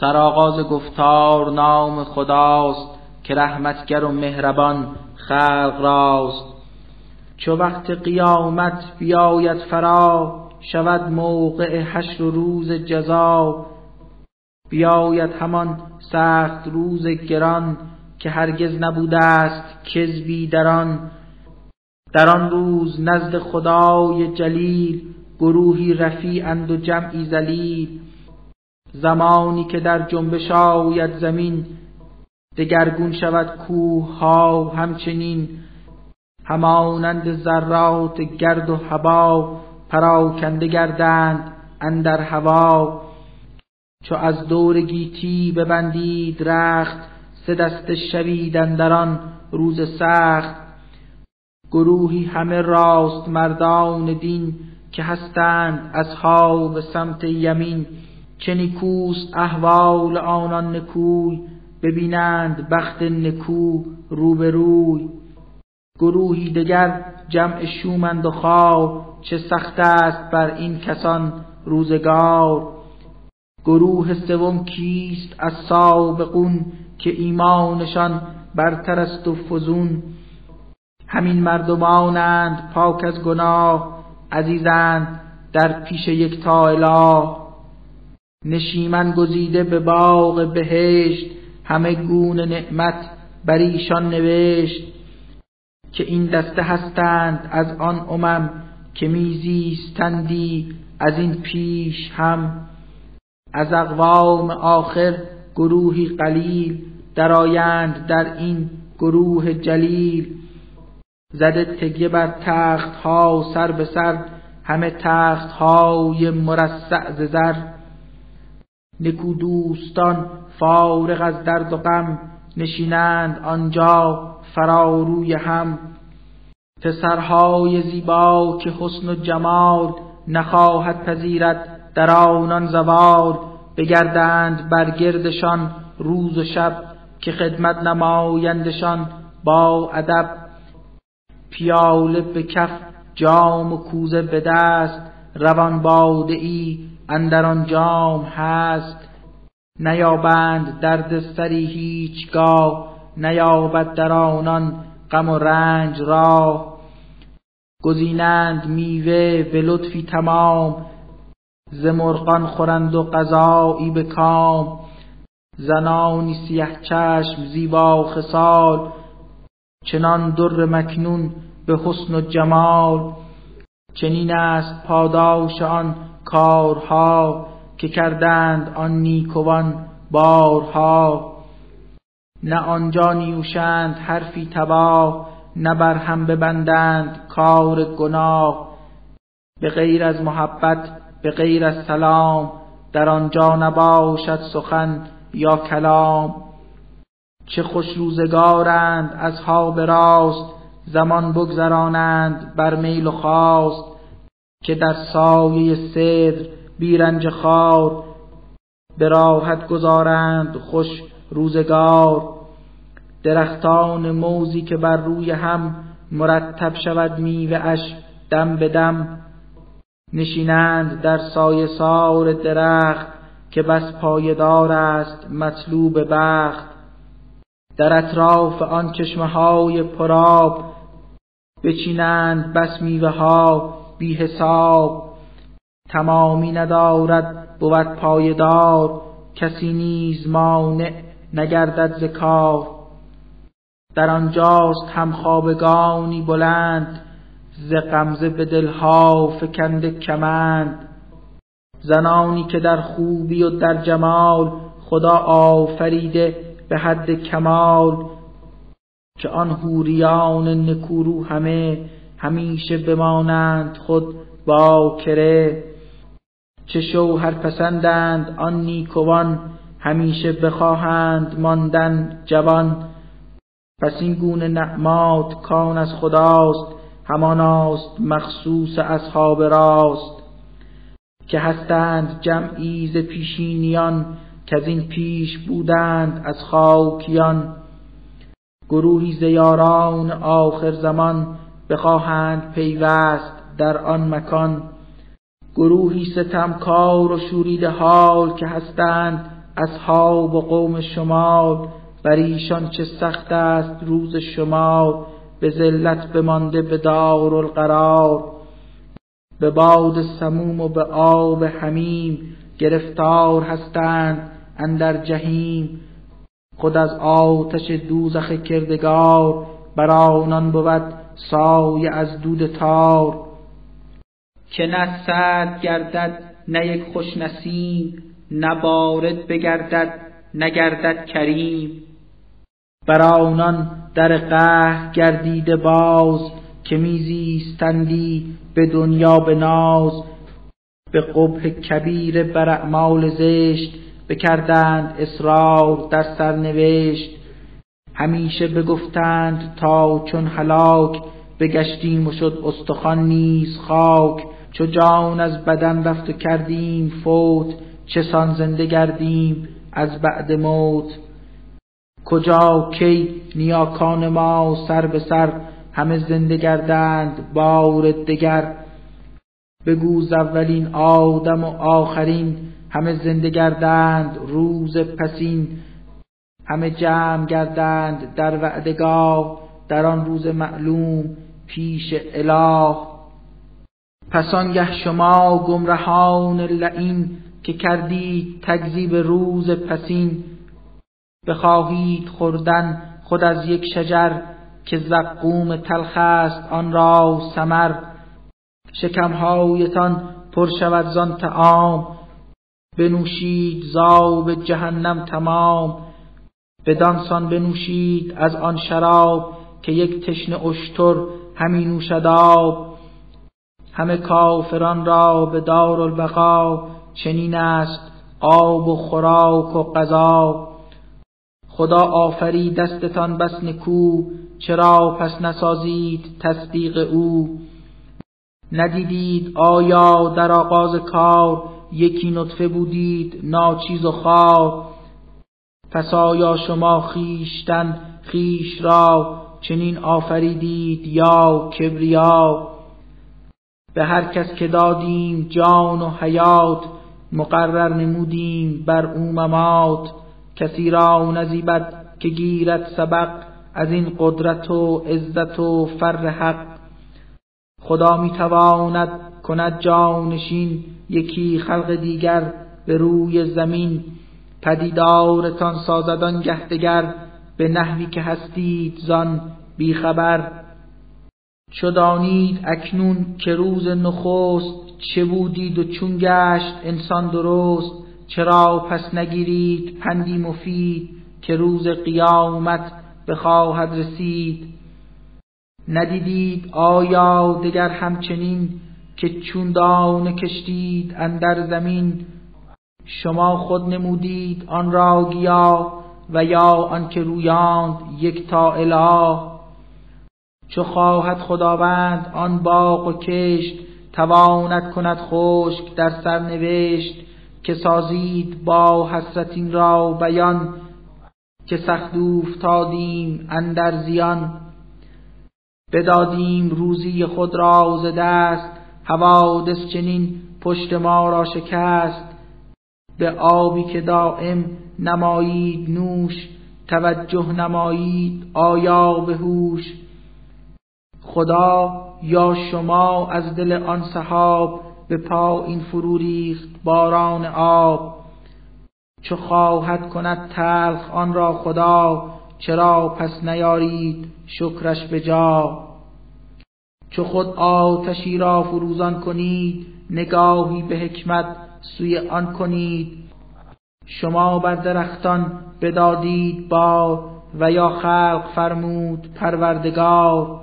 سرآغاز گفتار نام خداست که رحمتگر و مهربان خلق راست. چو وقت قیامت بیاید فرا شود موقع حشر و روز جزا. بیاید همان سخت روز گران که هرگز نبوده است کذبی در آن. در آن روز نزد خدای جلیل گروهی رفیعند و جمعی ذلیل. زمانی که در جنبش آید زمین دگرگون شود کوه ها همچنین. همانند ذرات گرد و هوا پراکنده گردند اندر هوا. چو از دور گیتی ببندید رخت سه دست شوید اندران روز سخت. گروهی همه راست مردان دین که هستند اصحاب سمت یمین. چه نیکوست احوال آنان نکوی ببینند بخت نکو روبروی. گروهی دگر جمع شومند و خوار چه سخت است بر این کسان روزگار. گروه سوم کیست از سابقون که ایمانشان برتر است و فزون؟ همین مردمانند پاک از گناه عزیزند در پیش یک تا اله. نشیمن گزیده به باغ بهشت همه گونه نعمت بر ایشان نوشت که این دسته هستند از آن امم که میزیستندی از این پیش هم. از اقوام آخر گروهی قلیل درآیند در این گروه جلیل. زده تگیه بر تخت ها سر به سر همه تخت های مرصع ز زر. نکو دوستان فارغ از درد و غم نشینند آنجا فراروی هم. پسرهای زیبا که حسن و جمال نخواهد پذیرد در آنان زوال بگردند بر گردشان روز و شب که خدمت نمایندشان با ادب. پیاله به کف جام و کوزه به دست روان باده ای اندر آن جام هست نیابند درد سری هیچگاه نیابد در آنان غم و رنج را گزینند میوه به لطفی تمام ز مرغان خورند و غذایی به کام. زنانی سیه چشم زیبا خصال چنان در مکنون به حسن و جمال. چنین است پاداش آن کارها که کردند آن نیکوان بارها. نه آنجا نیوشند حرفی تباه نه بر هم ببندند کار گناه. به غیر از محبت به غیر از سلام در آنجا نباشد سخن یا کلام. چه خوش روزگارند اصحاب راست زمان بگذرانند بر میل و خواست. که در سایه صدر بیرنج خار به راحت گذارند خوش روزگار. درختان موزی که بر روی هم مرتب شود میوه اش دم به دم نشینند در سایه سار درخت که بس پایدار است مطلوب بخت. در اطراف آن چشمه های پراب بچینند بس میوه ها بی حساب تمامی ندارد بود پایدار کسی نیز مانع نگردد ز کار. در آنجاست هم خوابگانی بلند ز غمزه به دلها فکنده کمند. زنانی که در خوبی و در جمال خدا آفریده به حد کمال که آن هوریان نکورو همه همیشه بمانند خود باکره. چه شوهر پسندند آن نیکوان همیشه بخواهند ماندن جوان. پس این گونه نعمات کان از خداست هماناست مخصوص اصحاب راست. که هستند جمعی ز پیشینیان که از این پیش بودند از خاکیان. گروهی زیاران آخر زمان بخواهند پیوست در آن مکان. گروهی ستمکار و شورید حال که هستند اصحاب و قوم شما بر ایشان چه سخت است روز شما به ذلت بمانده به دار القرار به باد سموم و به آب حمیم گرفتار هستند اندر جهیم. خود از آتش دوزخ کردگار بر آنان بود سایه از دود تار. که نه سرد گردد نه یک خوش نسیم نه بارد بگردد نگردد کریم. بر آنان در قهر گردیده باز که میزیستندی به دنیا به ناز. به قبح کبیر بر اعمال زشت بکردند اصرار در سرنوشت. همیشه بگفتند تا چون هلاک بگشتیم و شد استخوان نیز خاک چو جان از بدن رفت و کردیم فوت چه سان زنده گردیم از بعد موت. کجا کی نیاکان ما سر به سر همه زنده گردند بار دگر. بگو اولین آدم و آخرین همه زنده گردند روز پسین همه جمع گردند در وعدگاه در آن روز معلوم پیش اله. پس آنگه شما گمرهان لعین که کردید تکذیب روز پسین بخواهید خوردن خود از یک شجر که زقوم تلخ است آن را سمر. شکمهایتان پر شود زان تعام بنوشید زاب جهنم تمام. بدانسان بنوشید از آن شراب که یک تشنه اشتر همین نوشد آب. همه کافران را به دار البقا چنین است آب و خوراک و غذا. خدا آفری دستتان بس نکو چرا پس نسازید تصدیق او؟ ندیدید آیا در آغاز کار یکی نطفه بودید ناچیز و خار؟ پس آیا شما خیشتن خیش را چنین آفریدید یا کبریا؟ به هر کس که دادیم جان و حیات مقرر نمودیم بر او ممات. کسی را نزیبد که گیرد سبق از این قدرت و عزت و فر حق. خدا می‌تواند کند جانشین یکی خلق دیگر به روی زمین. پدیدارتان سازدان گهدگر به نحوی که هستید زان بیخبر. دانید اکنون که روز نخست چه بودید و چون گشت انسان درست چرا پس نگیرید پندی مفید که روز قیامت بخواهد رسید. ندیدید آیا دگر همچنین که چون دانه کشتید اندر زمین شما خود نمودید آن را گیا و یا آنکه رویاند یک تا اله. چو خواهد خداوند آن باغ و کشت تواند کند خشک در سر نوشت که سازید با حسرت این را بیان که سخت افتادیم اندر زیان. بدادیم روزی خود را ز دست حوادث چنین پشت ما را شکست. به آبی که دائم نمایید نوش توجه نمایید آیا به هوش. خدا یا شما از دل آن صحاب به پا این فرو ریخت باران آب. چو خواهد کند تلخ آن را خدا چرا پس نیارید شکرش به جا. چو خود آتشی را فروزان کنید نگاهی به حکمت سوی آن کنید. شما بر درختان بدادید بار و یا خلق فرمود پروردگار.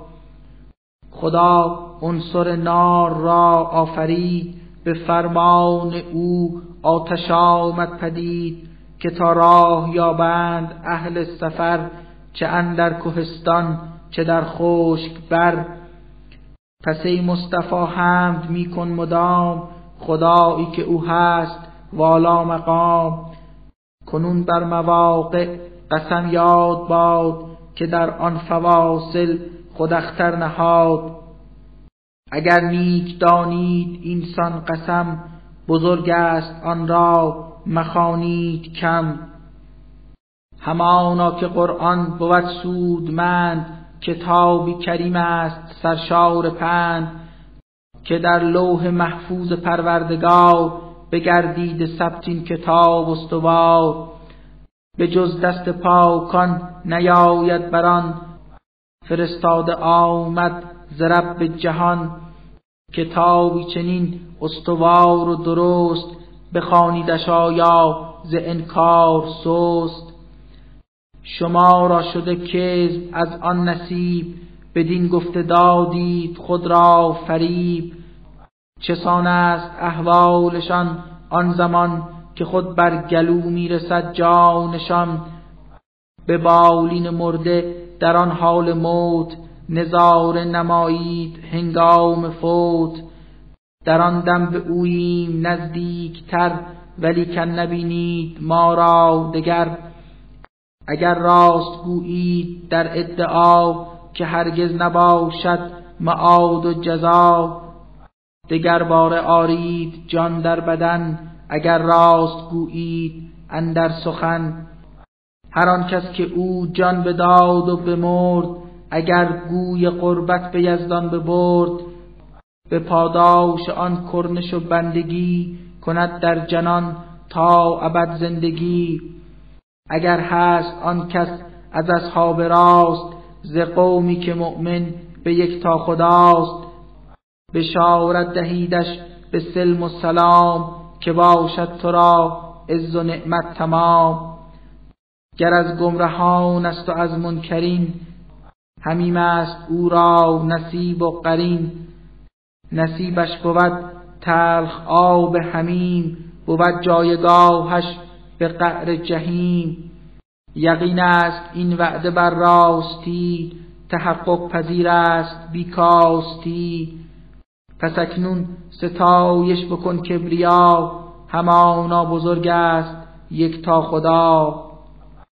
خدا عنصر نار را آفرید به فرمان او آتش آمد پدید که تا راه یابند اهل سفر چه اندر کوهستان چه در خشک بر. پس ای مصطفی حمد میکن مدام خدایی که او هست والا مقام. کنون بر مواقع قسم یاد باد که در آن فواصل خود اختر نهاد. اگر نیک دانید اینسان قسم بزرگ است آن را مخانید کم. همانا که قرآن بود سودمند کتابی کریم است سرشار پند. که در لوح محفوظ پروردگار بگردید ثبت این کتاب استوار. به جز دست پاکان نیاید بران فرستاده آمد ز رب جهان. کتابی چنین استوار و درست بخوانیدش آیا ز انکار سست؟ شما را شده کذب از آن نصیب. بدین گفته دادید خود را فریب. چسان است احوالشان آن زمان که خود بر گلو می‌رسد جانشان. به بالین مرده در آن حال موت نظاره نمایید هنگام فوت. در آن دم به اوییم نزدیکتر ولی کن نبینید ما را دگر. اگر راست گویید در ادعا که هرگز نباشد معاد و جزا دگر بار آرید جان در بدن اگر راست گویید اندر سخن. هر آن کس که او جان بداد و بمرد اگر گوی قربت به یزدان ببرد به پاداش آن کرنش و بندگی کند در جنان تا ابد زندگی. اگر هست آن کس از اصحاب راست ز قومی که مؤمن به یک تا خداست بشارت دهیدش به سلم و سلام که باشد تو را عز و نعمت تمام. گر از گمرهان است و از منکرین همیم است او را نصیب و قرین. نصیبش بود تلخ آب همیم بود جایگاهش به قعر جهیم یقین است این وعده بر راستی تحقق پذیر است بیکاستی پس اکنون ستایش بکن کبریا همانا بزرگ است یک تا خدا.